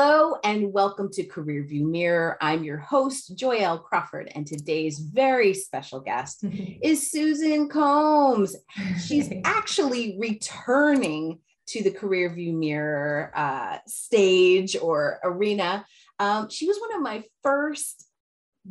Hello and welcome to Career View Mirror. I'm your host, Joyelle Crawford, and today's very special guest is Susan Combs. She's actually returning to the Career View Mirror uh, stage or arena. Um, she was one of my first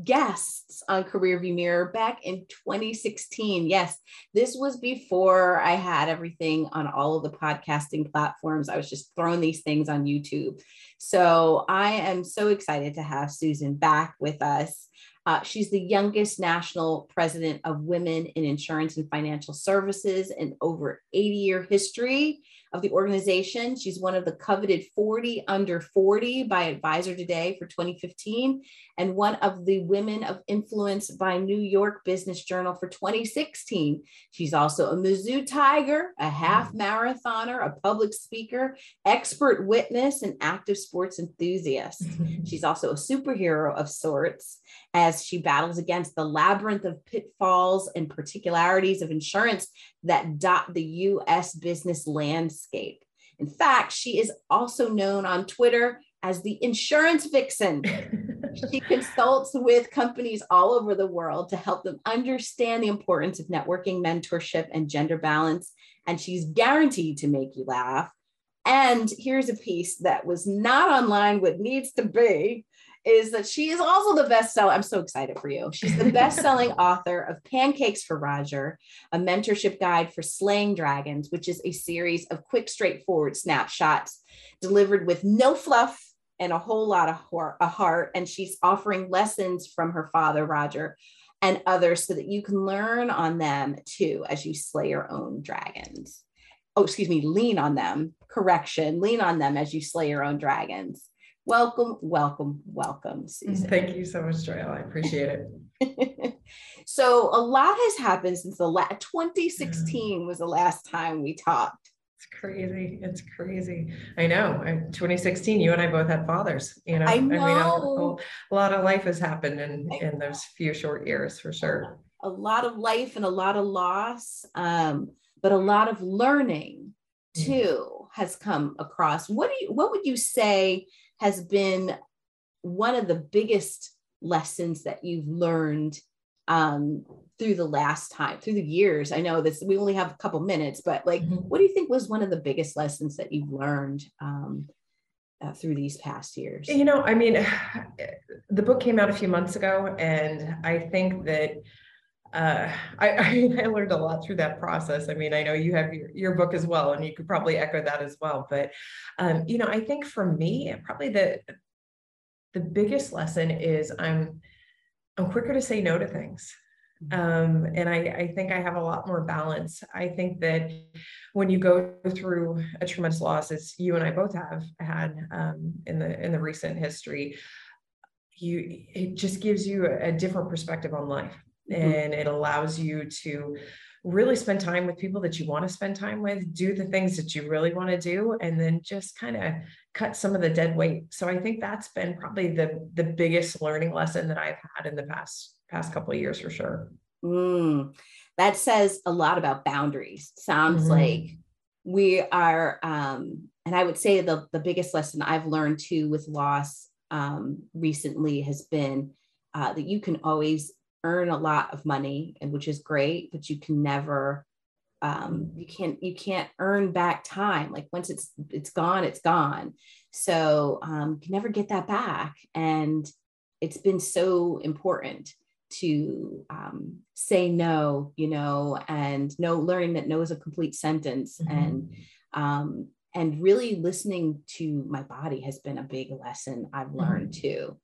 guests on Career View Mirror back in 2016. Yes, this was before I had everything on all of the podcasting platforms. I was just throwing these things on YouTube. So I am so excited to have Susan back with us. Uh, she's the youngest national president of Women in Insurance and Financial Services in over 80 year history of the organization. She's one of the coveted 40 under 40 by Advisor Today for 2015 and one of the women of influence by New York Business Journal for 2016. She's also a Mizzou Tiger, a half mm. marathoner, a public speaker, expert witness, and active sports enthusiast. Mm-hmm. She's also a superhero of sorts as she battles against the labyrinth of pitfalls and particularities of insurance that dot the US business landscape. In fact, she is also known on Twitter as the insurance vixen. she consults with companies all over the world to help them understand the importance of networking, mentorship, and gender balance. And she's guaranteed to make you laugh. And here's a piece that was not online, what needs to be is that she is also the bestseller. I'm so excited for you. She's the best-selling author of Pancakes for Roger, a mentorship guide for slaying dragons, which is a series of quick, straightforward snapshots delivered with no fluff and a whole lot of a heart. And she's offering lessons from her father, Roger, and others so that you can learn on them too as you slay your own dragons. Oh, excuse me, lean on them. Correction, lean on them as you slay your own dragons. Welcome, welcome, welcome, Susan. Thank you so much, Joyelle. I appreciate it. so a lot has happened since the last 2016 was the last time we talked. It's crazy. It's crazy. I know. 2016, you and I both had fathers. You know, I, know. I mean, a, a, lot of life has happened in in those few short years, for sure. A lot of life and a lot of loss, um, but a lot of learning mm. too mm. has come across. What do you? What would you say? Has been one of the biggest lessons that you've learned um, through the last time, through the years? I know this, we only have a couple minutes, but like, mm-hmm. what do you think was one of the biggest lessons that you've learned um, uh, through these past years? You know, I mean, the book came out a few months ago, and I think that uh, I, I, learned a lot through that process. I mean, I know you have your, your book as well, and you could probably echo that as well. But um, you know, I think for me, probably the the biggest lesson is I'm I'm quicker to say no to things. Mm-hmm. Um, and I, I think I have a lot more balance. I think that when you go through a tremendous loss, as you and I both have had um, in the in the recent history, you it just gives you a, a different perspective on life. And it allows you to really spend time with people that you want to spend time with, do the things that you really want to do, and then just kind of cut some of the dead weight. So I think that's been probably the the biggest learning lesson that I've had in the past past couple of years for sure. Mm, that says a lot about boundaries. Sounds mm-hmm. like we are, um, and I would say the the biggest lesson I've learned too with loss um, recently has been uh, that you can always earn a lot of money and which is great but you can never um, you can't you can't earn back time. Like once it's it's gone it's gone. So um, you can never get that back. And it's been so important to um, say no you know and no learning that no is a complete sentence. Mm-hmm. and um, and really listening to my body has been a big lesson i've learned mm-hmm. too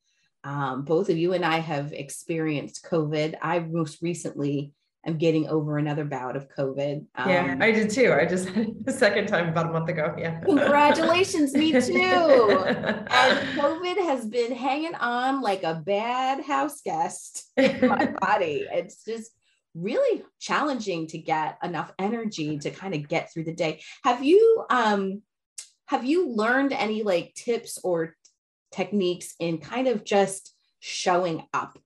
um, both of you and I have experienced COVID. I most recently am getting over another bout of COVID. Um, yeah, I did too. I just had the second time about a month ago. Yeah. Congratulations, me too. and COVID has been hanging on like a bad house guest in my body. It's just really challenging to get enough energy to kind of get through the day. Have you um have you learned any like tips or techniques in kind of just showing up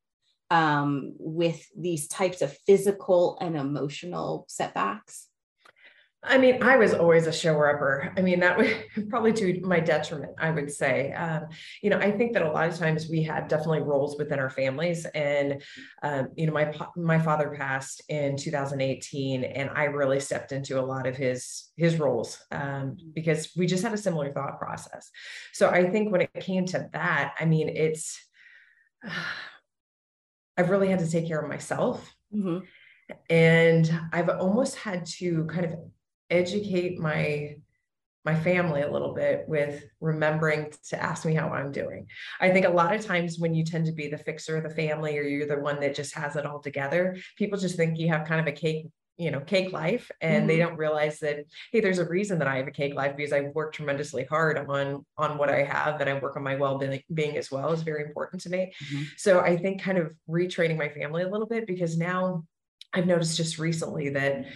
um, with these types of physical and emotional setbacks? I mean, I was always a shower upper. I mean, that was probably to my detriment, I would say. Um, you know, I think that a lot of times we had definitely roles within our families, and um, you know, my my father passed in 2018, and I really stepped into a lot of his his roles um, because we just had a similar thought process. So I think when it came to that, I mean, it's I've really had to take care of myself. Mm-hmm. And I've almost had to kind of educate my my family a little bit with remembering to ask me how I'm doing. I think a lot of times when you tend to be the fixer of the family or you're the one that just has it all together, people just think you have kind of a cake, you know, cake life and mm-hmm. they don't realize that hey, there's a reason that I have a cake life because i work tremendously hard on on what I have and I work on my well-being as well is very important to me. Mm-hmm. So I think kind of retraining my family a little bit because now I've noticed just recently that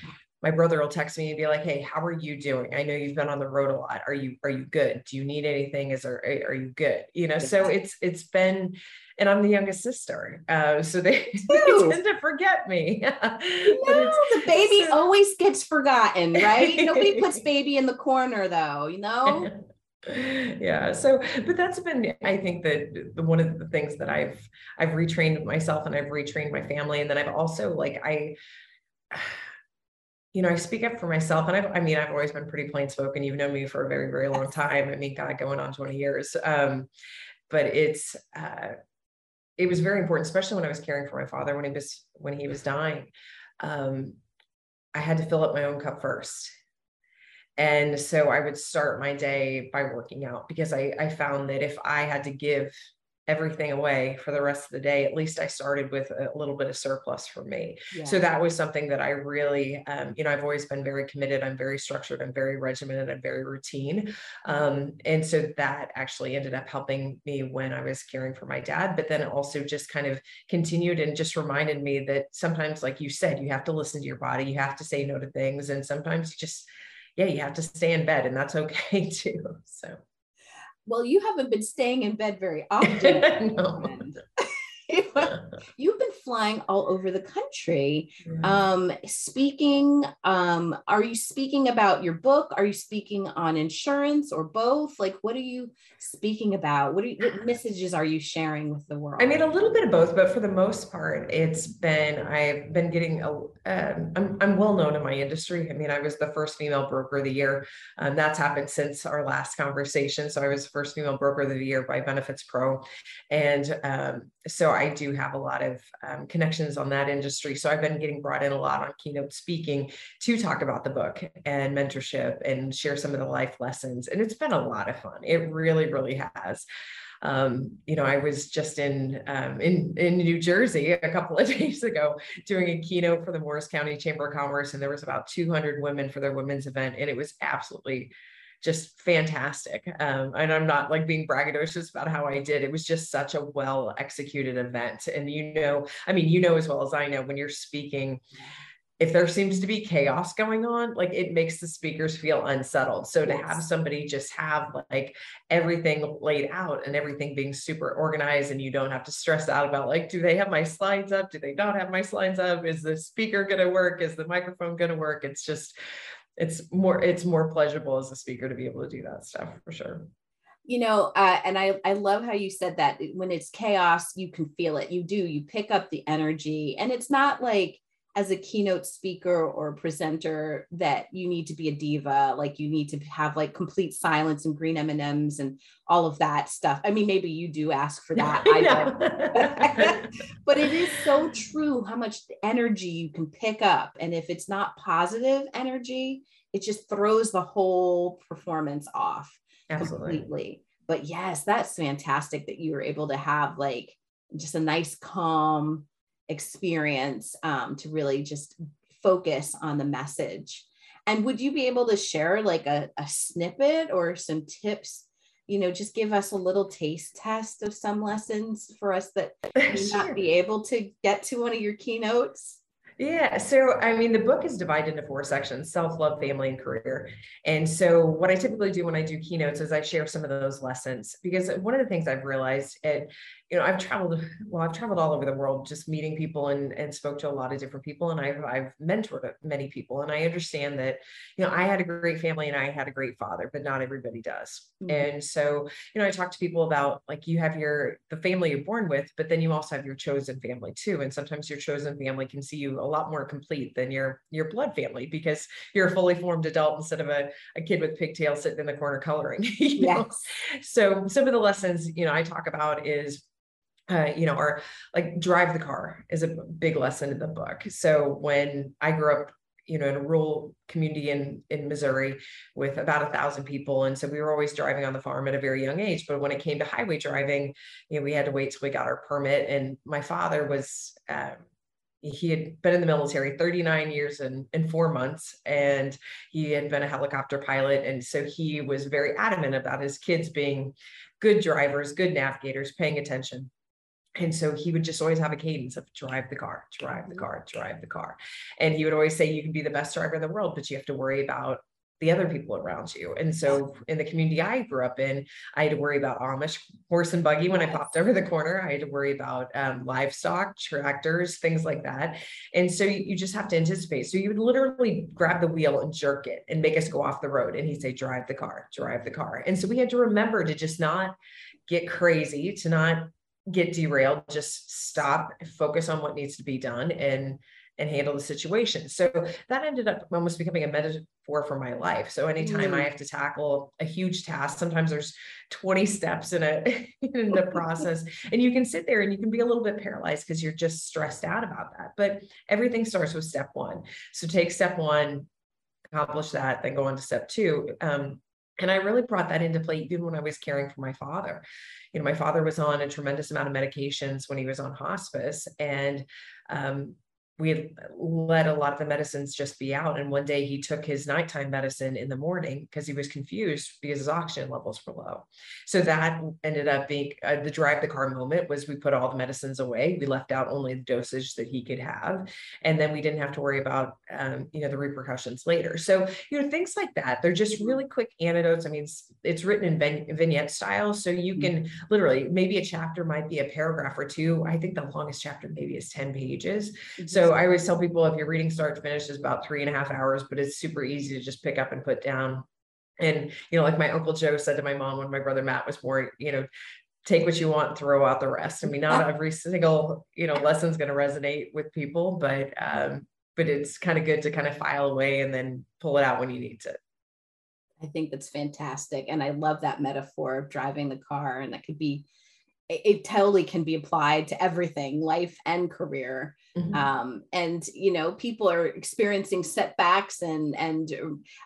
my brother will text me and be like, "Hey, how are you doing? I know you've been on the road a lot. Are you are you good? Do you need anything? Is there are you good? You know." So it's it's been, and I'm the youngest sister, uh, so they, they, tend to forget me. no, the baby so, always gets forgotten, right? Nobody puts baby in the corner, though. You know. yeah so but that's been i think that the one of the things that i've i've retrained myself and i've retrained my family and then i've also like i you know, I speak up for myself. And I've, I mean, I've always been pretty plain spoken. You've known me for a very, very long time. I mean, God, going on 20 years. Um, but it's, uh, it was very important, especially when I was caring for my father when he was, when he was dying. Um, I had to fill up my own cup first. And so I would start my day by working out because I, I found that if I had to give everything away for the rest of the day at least i started with a little bit of surplus for me yeah. so that was something that i really um, you know i've always been very committed i'm very structured i'm very regimented i'm very routine um, and so that actually ended up helping me when i was caring for my dad but then also just kind of continued and just reminded me that sometimes like you said you have to listen to your body you have to say no to things and sometimes you just yeah you have to stay in bed and that's okay too so well, you haven't been staying in bed very often. you've been flying all over the country. Um, speaking um, are you speaking about your book? Are you speaking on insurance or both? Like what are you speaking about? What, you, what messages are you sharing with the world i mean a little bit of both but for the most part it's been i've been getting a um, I'm, I'm well known in my industry. I mean i was the first female broker of the year. Um, that's happened since our last conversation. So i was the first female broker of the year by BenefitsPRO. And um, so I do have a lot of um, connections on that industry. So I've been getting brought in a lot on keynote speaking to talk about the book and mentorship and share some of the life lessons. And it's been a lot of fun. It really, really has. Um, you know, I was just in um, in in New Jersey a couple of days ago doing a keynote for the Morris County Chamber of Commerce, and there was about 200 women for their women's event, and it was absolutely just fantastic. Um, and I'm not like being braggadocious about how I did. It was just such a well executed event. And you know, I mean, you know as well as I know when you're speaking, if there seems to be chaos going on, like it makes the speakers feel unsettled. So to have somebody just have like everything laid out and everything being super organized, and you don't have to stress out about like, do they have my slides up? Do they not have my slides up? Is the speaker going to work? Is the microphone going to work? It's just, it's more it's more pleasurable as a speaker to be able to do that stuff for sure. You know uh, and i i love how you said that when it's chaos you can feel it. You do you pick up the energy and it's not like as a keynote speaker or presenter that you need to be a diva like you need to have like complete silence and green m&ms and all of that stuff. I mean maybe you do ask for that I but it is so true how much energy you can pick up and if it's not positive energy it just throws the whole performance off Absolutely. completely. But yes that's fantastic that you were able to have like just a nice calm experience um, to really just focus on the message. And would you be able to share like a, a snippet or some tips? You know, just give us a little taste test of some lessons for us that may sure. not be able to get to one of your keynotes. Yeah. So, I mean, the book is divided into four sections self love, family, and career. And so, what I typically do when I do keynotes is I share some of those lessons because one of the things I've realized, and you know, I've traveled, well, I've traveled all over the world just meeting people and, and spoke to a lot of different people. And I've, I've mentored many people. And I understand that, you know, I had a great family and I had a great father, but not everybody does. Mm-hmm. And so, you know, I talk to people about like you have your, the family you're born with, but then you also have your chosen family too. And sometimes your chosen family can see you a lot more complete than your, your blood family because you're a fully formed adult instead of a, a kid with pigtails sitting in the corner coloring. you know? yes. So some of the lessons, you know, I talk about is uh, you know, or like drive the car is a big lesson in the book. So when I grew up, you know, in a rural community in in Missouri with about a thousand people, and so we were always driving on the farm at a very young age. But when it came to highway driving, you know, we had to wait till we got our permit. And my father was. Um, he had been in the military 39 years and, and four months and he had been a helicopter pilot and so he was very adamant about his kids being good drivers good navigators paying attention and so he would just always have a cadence of drive the car, drive the mm-hmm. car, drive the car. And he would always say, You can be the best driver in the world, but you have to worry about the other people around you. And so in the community I grew up in, I had to worry about Amish horse and buggy when I popped over the corner. I had to worry about um, livestock, tractors, things like that. And so you, you just have to anticipate. So you would literally grab the wheel and jerk it and make us go off the road. And he'd say, drive the car, drive the car. And so we had to remember to just not get crazy, to not get derailed just stop focus on what needs to be done and and handle the situation so that ended up almost becoming a metaphor for my life so anytime mm. i have to tackle a huge task sometimes there's 20 steps in a in the process and you can sit there and you can be a little bit paralyzed because you're just stressed out about that but everything starts with step one so take step one accomplish that then go on to step two um, and I really brought that into play even when I was caring for my father. You know, my father was on a tremendous amount of medications when he was on hospice. And um, we had let a lot of the medicines just be out. And one day he took his nighttime medicine in the morning because he was confused because his oxygen levels were low. So that ended up being uh, the drive the car moment was we put all the medicines away. We left out only the dosage that he could have. And then we didn't have to worry about, um, you know, the repercussions later. So, you know, things like that, they're just really quick anecdotes. I mean, it's, it's written in vignette style. So you can literally, maybe a chapter might be a paragraph or two. I think the longest chapter maybe is 10 pages. So I always tell people if you're reading start to finish is about three and a half hours, but it's super easy to just pick up and put down. And, you know, like my uncle Joe said to my mom when my brother Matt was born, you know, take what you want, throw out the rest. I mean, not every single, you know, lesson's going to resonate with people, but, um, but it's kind of good to kind of file away and then pull it out when you need to. I think that's fantastic. And I love that metaphor of driving the car. And that could be it totally can be applied to everything life and career. Mm-hmm. um, and you know people are experiencing setbacks and and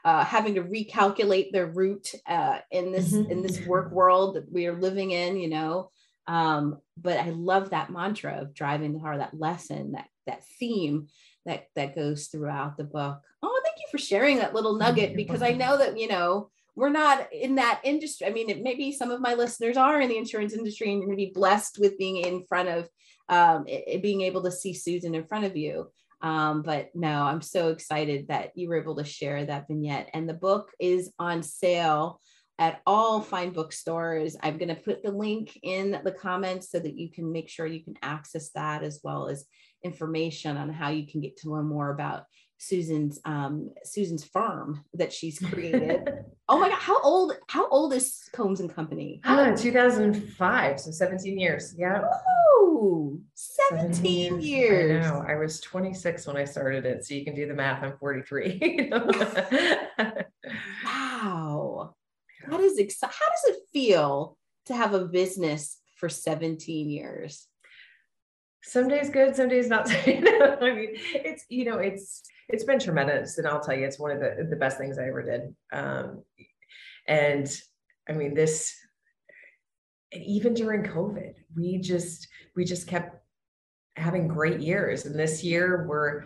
uh, having to recalculate their route uh, in this mm-hmm. in this work world that we are living in you know? Um, but i love that mantra of driving the car that lesson that that theme that that goes throughout the book. Oh thank you for sharing that little nugget because i know that you know we're not in that industry. I mean, maybe some of my listeners are in the insurance industry and you're going to be blessed with being in front of um, it, being able to see Susan in front of you. Um, but no, I'm so excited that you were able to share that vignette. And the book is on sale at all fine bookstores. I'm going to put the link in the comments so that you can make sure you can access that as well as information on how you can get to learn more about Susan's um, Susan's firm that she's created. oh my god, how old how old is Combs and Company? Ah, 2005, so 17 years. Yeah. Ooh, 17, 17 years. years. I know. I was 26 when I started it, so you can do the math. I'm 43. wow. That is exciting. How does it feel to have a business for 17 years? Some days good, some days not. I mean, it's you know, it's it's been tremendous and i'll tell you it's one of the, the best things i ever did um, and i mean this and even during covid we just we just kept having great years and this year we're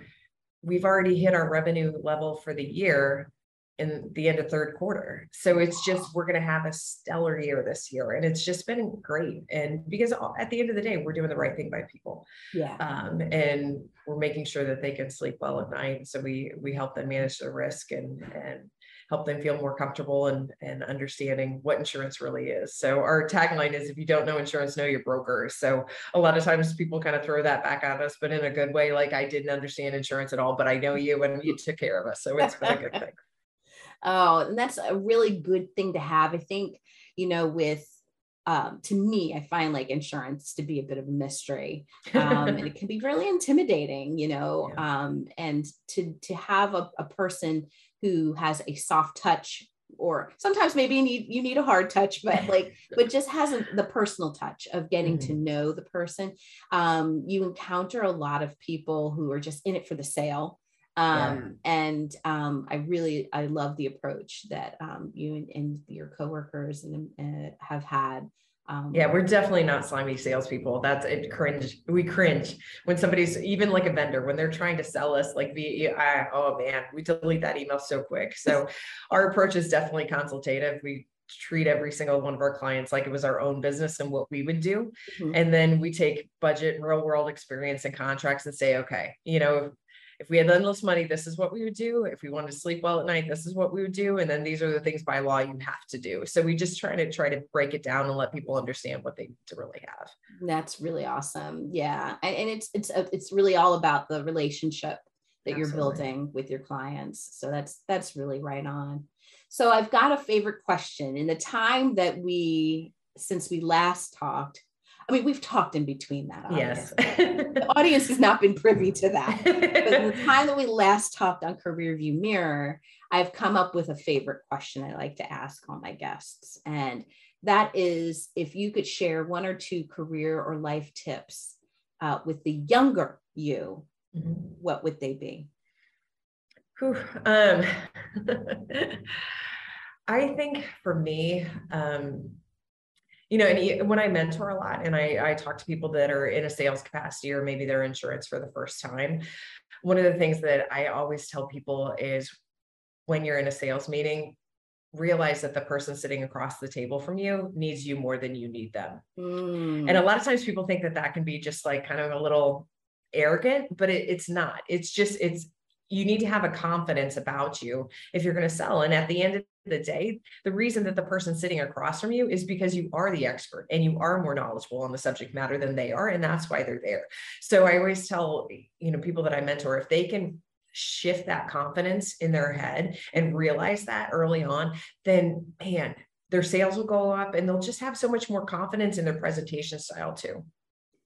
we've already hit our revenue level for the year in the end of third quarter. So it's just, we're going to have a stellar year this year. And it's just been great. And because at the end of the day, we're doing the right thing by people. Yeah. Um, and we're making sure that they can sleep well at night. So we, we help them manage the risk and, and help them feel more comfortable and, and understanding what insurance really is. So our tagline is if you don't know insurance, know your broker. So a lot of times people kind of throw that back at us, but in a good way, like I didn't understand insurance at all, but I know you and you took care of us. So it's been a good thing. Oh, and that's a really good thing to have. I think, you know, with um, to me, I find like insurance to be a bit of a mystery, um, and it can be really intimidating, you know. Yeah. Um, and to to have a, a person who has a soft touch or sometimes maybe you need you need a hard touch but like but just has a, the personal touch of getting mm-hmm. to know the person um, you encounter a lot of people who are just in it for the sale um, yeah. and um, i really i love the approach that um, you and, and, your coworkers and, uh, have had um, yeah, we're definitely not slimy salespeople. That's it. Cringe. We cringe when somebody's even like a vendor when they're trying to sell us like via. I, oh man, we delete that email so quick. So our approach is definitely consultative. We treat every single one of our clients like it was our own business and what we would do. Mm-hmm. And then we take budget, and real world experience and contracts and say, okay, you know, if we had endless money, this is what we would do. If we wanted to sleep well at night, this is what we would do. And then these are the things by law you have to do. So we just try to try to break it down and let people understand what they need to really have. That's really awesome. Yeah. And, and it's it's uh, it's really all about the relationship that Absolutely. you're building with your clients. So that's that's really right on. So I've got a favorite question. In the time that we since we last talked, I mean, we've talked in between that. Yes. the audience has not been privy to that. But the time that we last talked on Career View Mirror, I've come up with a favorite question I like to ask all my guests. And that is if you could share one or two career or life tips uh, with the younger you, mm-hmm. what would they be? Whew, um, I think for me, um, you know, and when I mentor a lot and I, I talk to people that are in a sales capacity or maybe they're insurance for the first time, one of the things that I always tell people is when you're in a sales meeting, realize that the person sitting across the table from you needs you more than you need them. Mm. And a lot of times people think that that can be just like kind of a little arrogant, but it, it's not. It's just, it's, you need to have a confidence about you if you're going to sell. And at the end of the day, the reason that the person sitting across from you is because you are the expert and you are more knowledgeable on the subject matter than they are. And that's why they're there. So I always tell, you know, people that I mentor, if they can shift that confidence in their head and realize that early on, then man, their sales will go up and they'll just have so much more confidence in their presentation style too.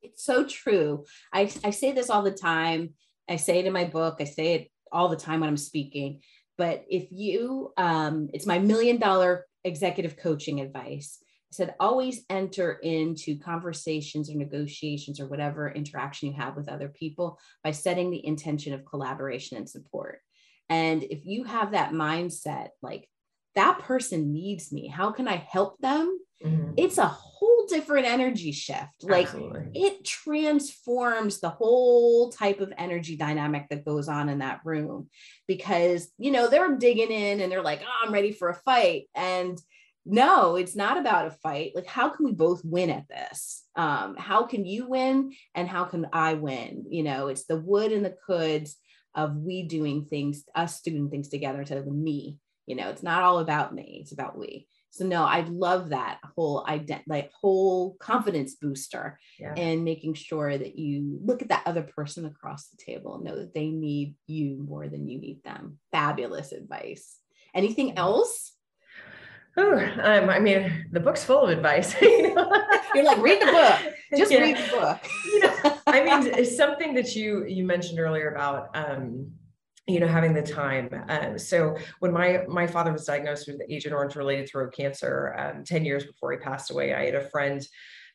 It's so true. I, I say this all the time. I say it in my book. I say it all the time when I'm speaking but if you, um, it's my million dollar executive coaching advice. I said, always enter into conversations or negotiations or whatever interaction you have with other people by setting the intention of collaboration and support. And if you have that mindset, like that person needs me, how can I help them? Mm-hmm. It's a whole different energy shift. Like Absolutely. it transforms the whole type of energy dynamic that goes on in that room because, you know, they're digging in and they're like, oh, I'm ready for a fight. And no, it's not about a fight. Like, how can we both win at this? Um, how can you win and how can I win? You know, it's the would and the coulds of we doing things, us doing things together instead of the me. You know, it's not all about me, it's about we. So no, I love that whole ident like whole confidence booster yeah. and making sure that you look at that other person across the table and know that they need you more than you need them. Fabulous advice. Anything else? Oh, um, I mean, the book's full of advice. you are like, read the book. Just yeah. read the book. you know, I mean, it's something that you you mentioned earlier about um, you know having the time. Um, so when my my father was diagnosed with agent orange related throat cancer um, 10 years before he passed away i had a friend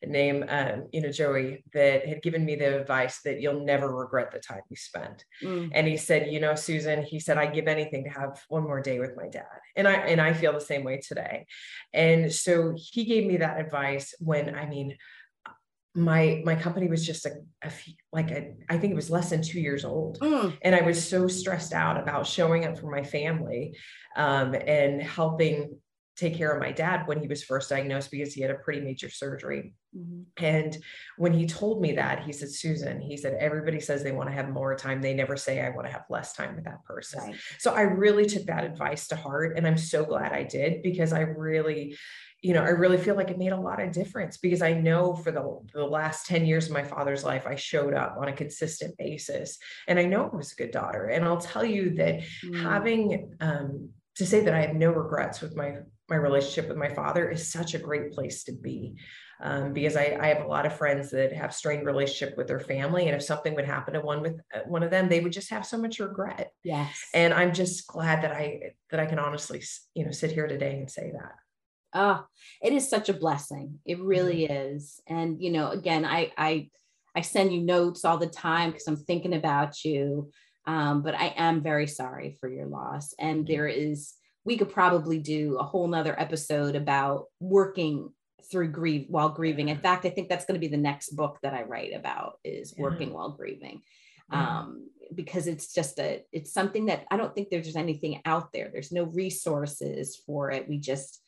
named um, you know joey that had given me the advice that you'll never regret the time you spend. Mm. and he said you know susan he said i give anything to have one more day with my dad. And i and i feel the same way today. And so he gave me that advice when i mean my my company was just a, a few, like a, I think it was less than two years old, mm. and I was so stressed out about showing up for my family um, and helping take care of my dad when he was first diagnosed because he had a pretty major surgery. Mm-hmm. And when he told me that, he said, Susan, he said, everybody says they want to have more time. They never say, I want to have less time with that person. Right. So I really took that advice to heart. And I'm so glad I did because I really, you know, I really feel like it made a lot of difference because I know for the, the last 10 years of my father's life, I showed up on a consistent basis. And I know I was a good daughter. And I'll tell you that mm. having, um, to say that I have no regrets with my my relationship with my father is such a great place to be um, because I, I, have a lot of friends that have strained relationship with their family and if something would happen to one with uh, one of them they would just have so much regret yes and i'm just glad that i that i can honestly you know sit here today and say that oh it is such a blessing it really mm-hmm. is and you know again i i i send you notes all the time because i'm thinking about you um, but i am very sorry for your loss and there is we could probably do a whole nother episode about working through grief while grieving. In fact, I think that's going to be the next book that I write about is working yeah. while grieving. Um, because it's just a it's something that I don't think there's anything out there. There's no resources for it. We just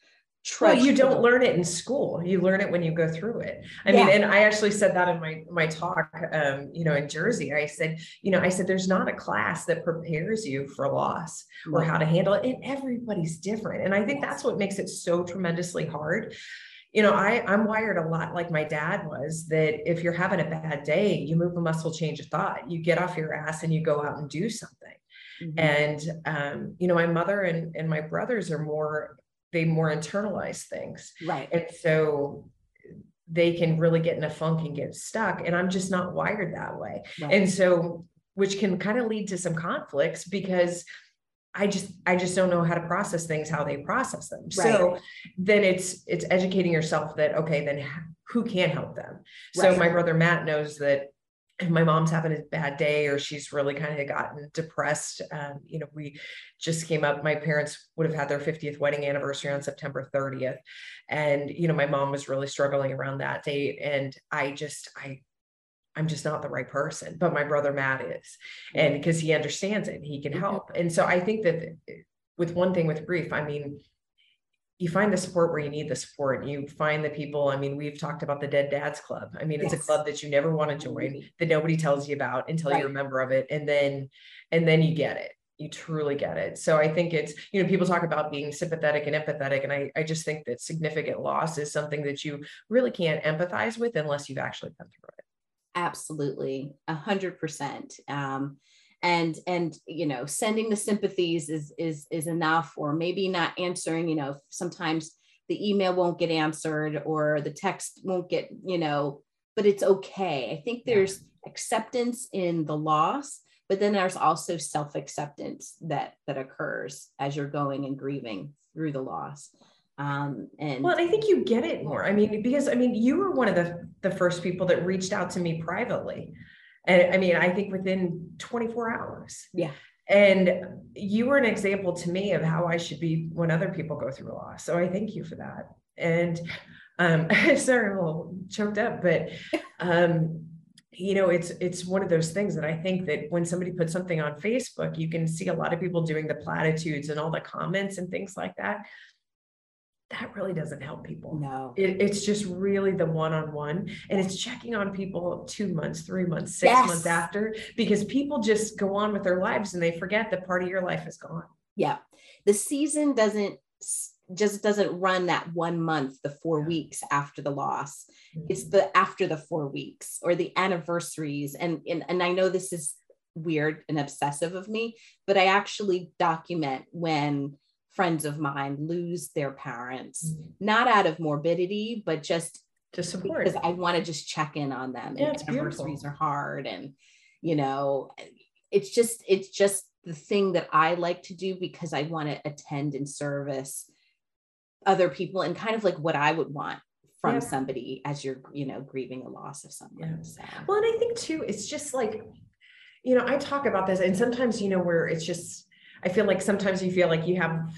well, you don't learn it in school. You learn it when you go through it. I yeah. mean, and I actually said that in my my talk, um, you know, in Jersey. I said, you know, I said there's not a class that prepares you for loss or how to handle it, and everybody's different. And I think that's what makes it so tremendously hard. You know, I I'm wired a lot like my dad was. That if you're having a bad day, you move a muscle, change a thought. You get off your ass and you go out and do something. Mm-hmm. And um, you know, my mother and and my brothers are more they more internalize things. Right. And so they can really get in a funk and get stuck. And I'm just not wired that way. Right. And so, which can kind of lead to some conflicts because I just I just don't know how to process things how they process them. Right. So then it's it's educating yourself that okay then who can help them. Right. So my brother Matt knows that my mom's having a bad day or she's really kind of gotten depressed um, you know we just came up my parents would have had their 50th wedding anniversary on september 30th and you know my mom was really struggling around that date and i just i i'm just not the right person but my brother matt is. And because he understands it he can mm-hmm. help. And so i think that with one thing with grief i mean you find the support where you need the support. You find the people. I mean, we've talked about the Dead Dads Club. I mean, it's a club that you never want to join, mm-hmm. that nobody tells you about until right. you're a member of it, and then and then you get it. You truly get it. So I think it's you know people talk about being sympathetic and empathetic, and I I just think that significant loss is something that you really can't empathize with unless you've actually been through it. Absolutely, a hundred percent. Um, And and you know sending the sympathies is is is enough or maybe not answering you know sometimes the email won't get answered or the text won't get you know but it's okay i think there's acceptance in the loss but then there's also self-acceptance that that occurs as you're going and grieving through the loss um, and well, and I think you get it more. I mean, because I mean, you were one of the the first people that reached out to me privately. And I mean, I think within 24 hours. Yeah. And you were an example to me of how I should be when other people go through a loss. So I thank you for that. And um, sorry, I'm a little choked up, but um, you know, it's it's one of those things that I think that when somebody puts something on Facebook, you can see a lot of people doing the platitudes and all the comments and things like that that really doesn't help people. No, it, it's just really the one on one, and it's checking on people two months, three months, six yes. months after, because people just go on with their lives and they forget that part of your life is gone. Yeah, the season doesn't just doesn't run that one month, the four weeks after the loss. Mm-hmm. It's the after the four weeks or the anniversaries, and and and I know this is weird and obsessive of me, but I actually document when friends of mine lose their parents, mm-hmm. not out of morbidity, but just to support because I want to just check in on them. Yeah, and anniversaries are hard. And, you know, it's just, it's just the thing that I like to do because I want to attend and service other people and kind of like what I would want from yeah. somebody as you're, you know, grieving a loss of someone. Yeah. So. Well, and I think too, it's just like, you know, I talk about this and sometimes, you know, where it's just, I feel like sometimes you feel like you have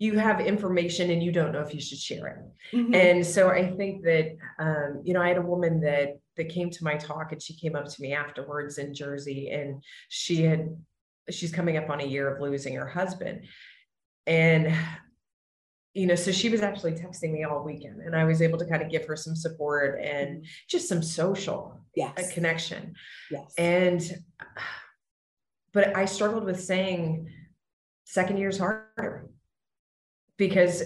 you have information and you don't know if you should share it. Mm-hmm. And so I think that um, you know, I had a woman that that came to my talk and she came up to me afterwards in Jersey and she had she's coming up on a year of losing her husband. And you know, so she was actually texting me all weekend and I was able to kind of give her some support and mm-hmm. just some social yes. connection. Yes. And but I struggled with saying second year's harder because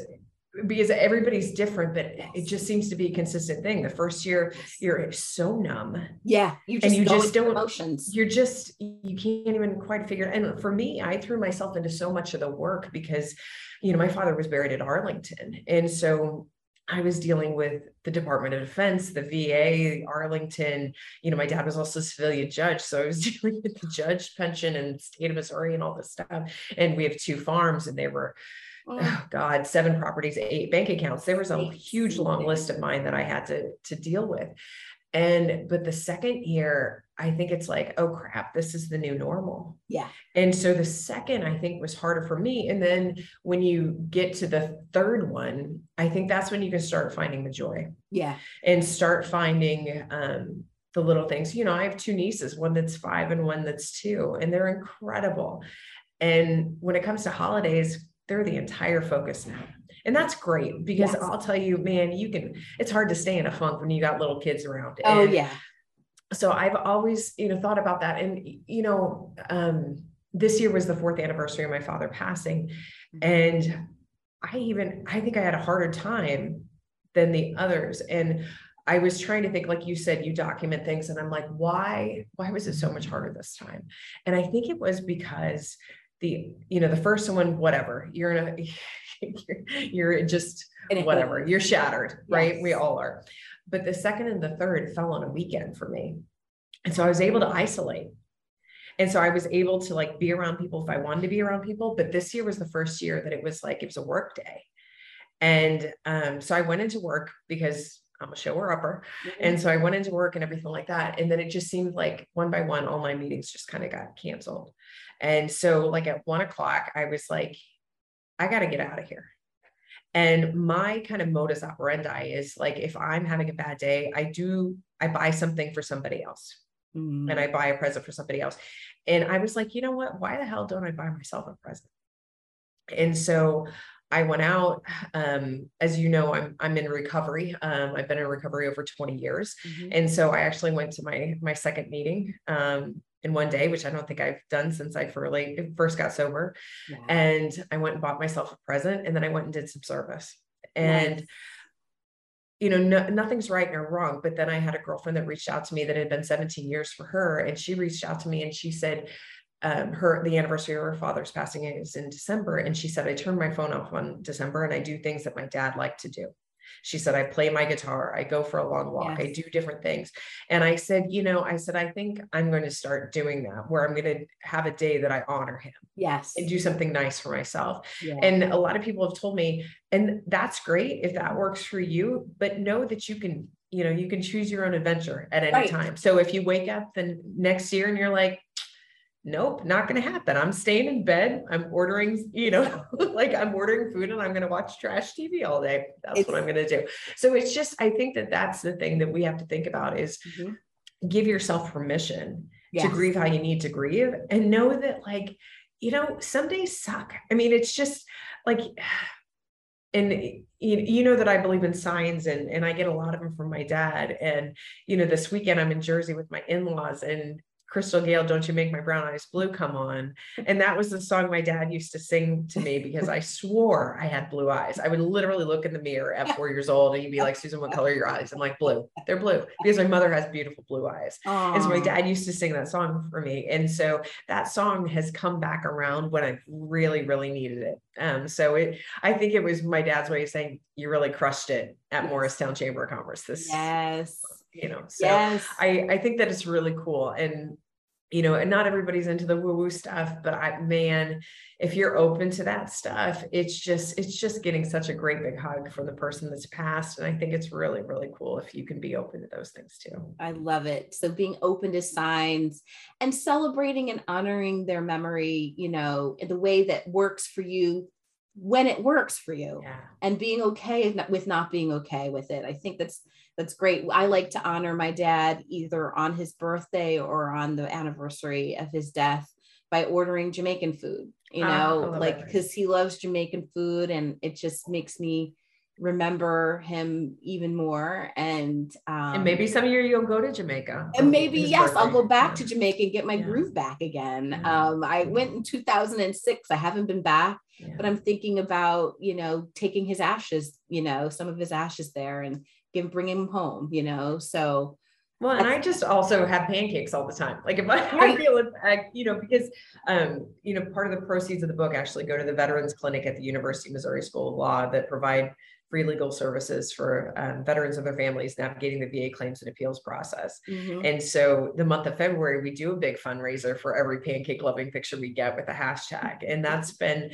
because everybody's different, but it just seems to be a consistent thing. The first year, you're so numb. Yeah, you just and you just don't emotions. You're just you can't even quite figure. And for me, I threw myself into so much of the work because, you know, my father was buried at Arlington, and so I was dealing with the Department of Defense, the VA, Arlington. You know, my dad was also a civilian judge. So I was dealing with the judge pension and state of Missouri and all this stuff. And we have two farms, and they were oh, oh God, seven properties, eight bank accounts. There was a huge long list of mine that I had to, to deal with. And, but the second year, I think it's like, oh crap, this is the new normal. Yeah. And so the second, I think, was harder for me. And then when you get to the third one, I think that's when you can start finding the joy. Yeah. And start finding, um, the little things. You know, I have two nieces, one that's five and one that's two, and they're incredible. And when it comes to holidays, they're the entire focus now. And that's great because yes. I'll tell you, man, you can, it's hard to stay in a funk when you got little kids around. Oh, and yeah. So I've always, you know, thought about that. And, you know, um, this year was the fourth anniversary of my father passing. Mm-hmm. And I even, I think I had a harder time than the others. And I was trying to think, like you said, you document things. And I'm like, why, why was it so much harder this time? And I think it was because the you know the first one whatever you're in a you're, just whatever you're shattered right yes. we all are but the second and the third fell on a weekend for me and so i was able to isolate and so i was able to like be around people if i wanted to be around people but this year was the first year that it was like it was a work day and um, so i went into work because I'm a shower upper. Mm-hmm. And so I went into work and everything like that. And then it just seemed like one by one, all my meetings just kind of got canceled. And so, like at one o'clock, I was like, I got to get out of here. And my kind of modus operandi is like, if I'm having a bad day, I do, I buy something for somebody else mm. and I buy a present for somebody else. And I was like, you know what? Why the hell don't I buy myself a present? And so I went out. Um, as you know, I'm I'm in recovery. Um, I've been in recovery over 20 years, mm-hmm. and so I actually went to my my second meeting um, in one day, which I don't think I've done since I first got sober. Yeah. And I went and bought myself a present, and then I went and did some service. And nice. you know, no, nothing's right nor wrong. But then I had a girlfriend that reached out to me that had been 17 years for her, and she reached out to me and she said um, her the anniversary of her father's passing is in December, and she said I turn my phone off on December and I do things that my dad liked to do. She said, I play my guitar, I go for a long walk, yes. I do different things. And I said, you know, I said, I think I'm going to start doing that where I'm going to have a day that I honor him. Yes. And do something nice for myself. Yeah. And a lot of people have told me, and that's great if that works for you, but know that you can, you know, you can choose your own adventure at any right. time. So if you wake up the next year and you're like, nope, not going to happen. I'm staying in bed. I'm ordering, you know, like I'm ordering food and I'm going to watch trash TV all day. That's it's, what I'm going to do. So it's just, I think that that's the thing that we have to think about is mm-hmm. give yourself permission yes. to grieve how you need to grieve and know that like, you know, some days suck. I mean, it's just like, and you know that I believe in signs and and I get a lot of them from my dad and you know this weekend I'm in Jersey with my in-laws and Crystal Gayle, Don't You Make My Brown Eyes Blue come on. And that was the song my dad used to sing to me because I swore I had blue eyes. I would literally look in the mirror at four years old and he'd be like, Susan, what color are your eyes? I'm like, blue. They're blue because my mother has beautiful blue eyes. Aww. And so my dad used to sing that song for me. And so that song has come back around when I really, really needed it. Um, so it, I think it was my dad's way of saying, you really crushed it at Morristown Chamber of Commerce. This, yes you know so yes. i i think that it's really cool and you know, and not everybody's into the woo woo stuff, but I, man, if you're open to that stuff, it's just, it's just getting such a great big hug from the person that's passed. And I think it's really, really cool if you can be open to those things too. I love it. So being open to signs and celebrating and honoring their memory, you know, in the way that works for you when it works for you Yeah. and being okay with not being okay with it. I think that's that's great. I like to honor my dad either on his birthday or on the anniversary of his death by ordering Jamaican food, you Ah, know, love like because he loves Jamaican food and it just makes me remember him even more. And um And maybe some year you'll go to Jamaica. and maybe yes i'll go back to jamaica and get my Yeah. groove back again Yeah. um i went in 2006 i haven't been back Yeah. but i'm thinking about you know taking his ashes you know some of his ashes there and give bringing him home you know so Well, and I just also have pancakes all the time. Like if I, I feel it, I, you know, because, um, you know, part of the proceeds of the book actually go to the Veterans Clinic at the University of Missouri School of Law that provide free legal services for um, veterans and their families navigating the VA claims and appeals process. mhm. And so the month of February, we do a big fundraiser for every pancake loving picture we get with a hashtag. And that's been,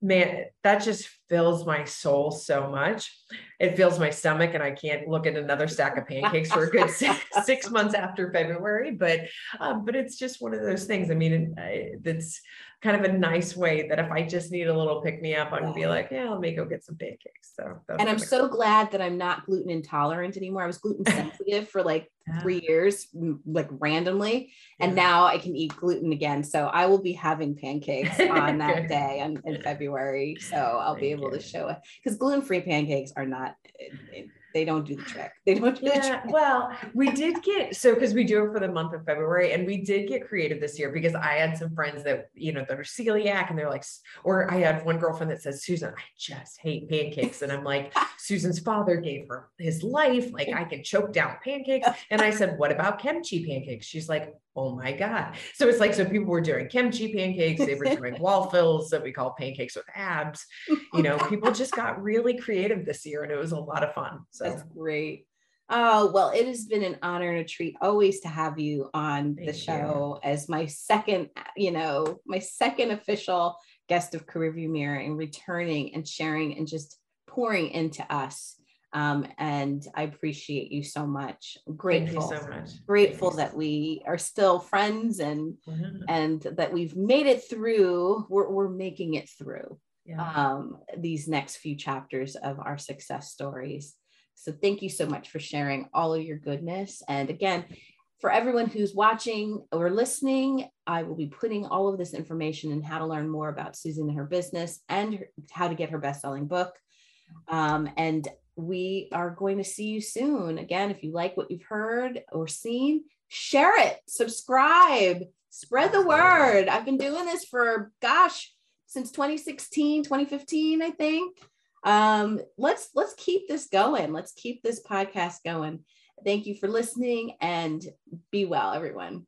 man, that just fills my soul so much. It fills my stomach, and I can't look at another stack of pancakes for a good six, six months after February. But, um, but it's just one of those things. I mean, it's kind of a nice way that if I just need a little pick me up, I can be like, yeah, let me go get some pancakes. So, and i'm so glad that i'm not gluten intolerant anymore i was gluten sensitive for like cool. three years like randomly and now i can eat gluten again so i will be having pancakes on that day in, in february so i'll be Thank able to show it because gluten-free pancakes are not it- it- they don't do the trick. They don't do the Yeah, trick. well, we did get so because we do it for the month of February, and we did get creative this year because I had some friends that you know that are celiac, and they're like, or I had one girlfriend that says, Susan, I just hate pancakes, and I'm like, Susan's father gave her his life, like I can choke down pancakes, and I said, what about kimchi pancakes? She's like, oh my god. So it's like so people were doing kimchi pancakes, they were doing waffles that we call pancakes with abs. You know, people just got really creative this year, and it was a lot of fun. So. That's great. Oh, well, it has been an honor and a treat always to have you on the Thank you. show as my second, you know, my second official guest of Career View Mirror and returning and sharing and just pouring into us. Um, and I appreciate you so much. Grateful. Thank you so much. Grateful Thank you that we are still friends and Mhm. and that we've made it through. We're, we're making it through Yeah. um, these next few chapters of our success stories. So thank you so much for sharing all of your goodness. And again, for everyone who's watching or listening, I will be putting all of this information and how to learn more about Susan and her business and her- how to get her best-selling book. Um, and we are going to see you soon. Again, if you like what you've heard or seen, share it, subscribe, spread the word. I've been doing this for, gosh, since 2016, 2015, I think. Um, let's let's keep this going. Let's keep this podcast going. Thank you for listening and be well, everyone.